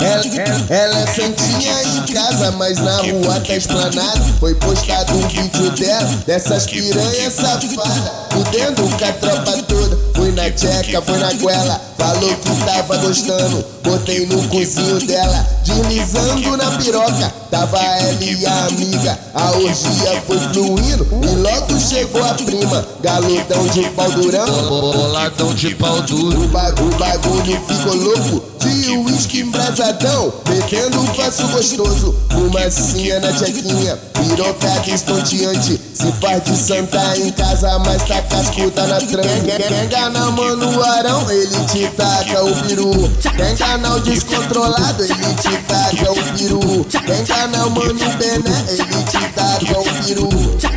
Ela, ela é santinha em casa, mas na rua tá esplanada. Foi postado um vídeo dela, dessas piranhas safadas. Fudendo com a tropa na tcheca, foi na goela. Falou que tava gostando. Botei no cozinho dela, deslizando na piroca. Tava ela e a amiga. A orgia foi fluindo. E logo chegou a prima. Galudão de pau durão. Boladão de pau duro. O bagulho ficou louco. De uísque embrasadão. Um passo gostoso. Fumacinha na tchequinha. Pirocada estonteante. Se faz de santa em casa, mas tá cascuda na tranca. Quer enganar mano Arão, ele te taca o peru. Enganar o descontrolado, ele te taca o peru. Quer enganar mano Bené, ele te taca o peru.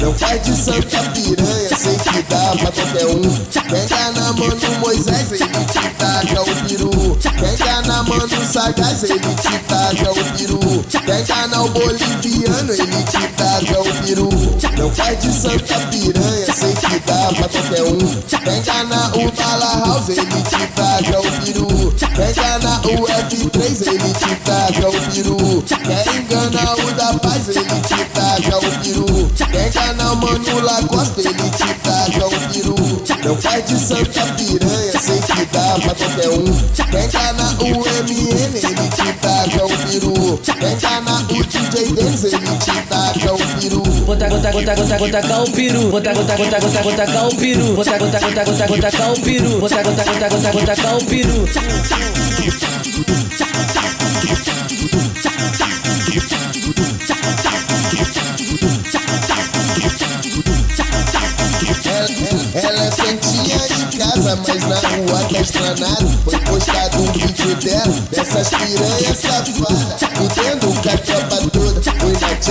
Não faz de santa piranha, sei que dá pra qualquer um. Quer enganar mano Moisés, ele te taca o peru. Quer enganar mano Sagaz, ele te taca o peru. Enganar o boliviano, ele te taca o peru. Não faz de santa piranha, sei que dá pra qualquer um. Quer enganar o Bala House, ele te taca o peru. Quer enganar o F3, ele te taca o peru. Quer enganar o da paz, ele te taca o peru. Quer enganar o Mano Lacosta, ele te taca o peru. Não faz de santa piranha, sei que dá pra qualquer um. Quer enganar o MN, ele te taca o peru. Quer enganar o DJ Denz, ele te taca o peru. Bota, bota, bota, bota, bota, cá o peru. Bota, bota, bota, bota, bota, cá o peru. Bota, bota, bota, bota, bota, cá o peru. Bota, bota, bota, bota, bota, cá o peru. É casa, mas na rua tá esplanado. Foi postado um vídeo dela, dessas piranhas safadas.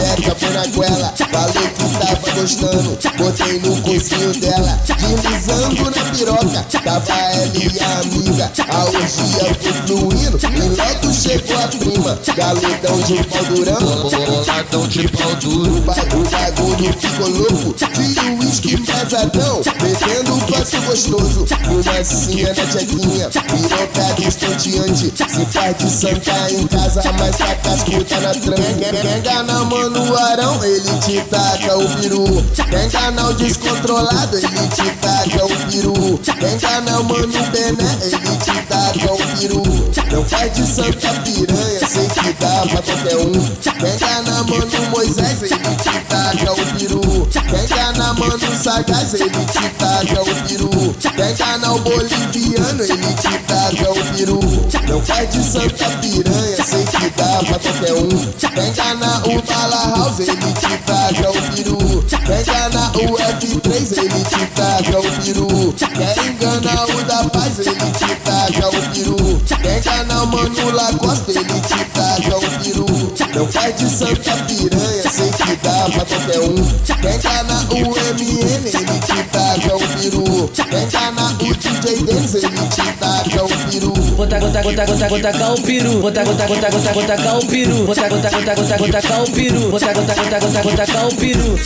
Na tcheca, foi na goela. Falou que tava gostando. Botei no cozinho dela, deslizando na piroca. Tava ela e a amiga. A orgia foi fluindo. Logo chegou a prima. Galudão de pau durão. Boladão de pau duro. O bagulho, ficou louco. De uísque embrasadão. Metendo um passo gostoso. Fumacinha na tchequinha. Pirocada estonteante. Se faz de santa em casa, mas tá cascuda na tranca. Quer enganar mano Arão, ele te taca o peru. Enganar o descontrolado, ele te taca o peru. Quer enganar mano Bené, ele te taca o peru. Não faz de santa piranha, sei que dá pra qualquer um. Quer enganar mano Moisés, ele te taca o peru. Mano Sagaz, ele te taca o peru. Enganar o boliviano, ele te taca o peru. Não faz de santa piranha, sei que dá pra qualquer um. Enganar o Bala House, ele te taca o peru. Enganar o F3, ele te taca o peru. Quer enganar o da paz, ele te taca o peru. Enganar o Mano Lacosta, ele te taca o peru. Não faz de santa piranha, sei que dá pra qualquer um. Quer enganar o MN, ele te taca o peru. Quer enganar o DJ Denz, ele te taca o peru. Bota, bota, bota, bota, bota, cá o peru. Bota, bota, bota, bota, bota, cá o peru. Bota, bota, bota, bota, bota, cá o peru. Bota, bota, bota, bota, bota, cá o peru.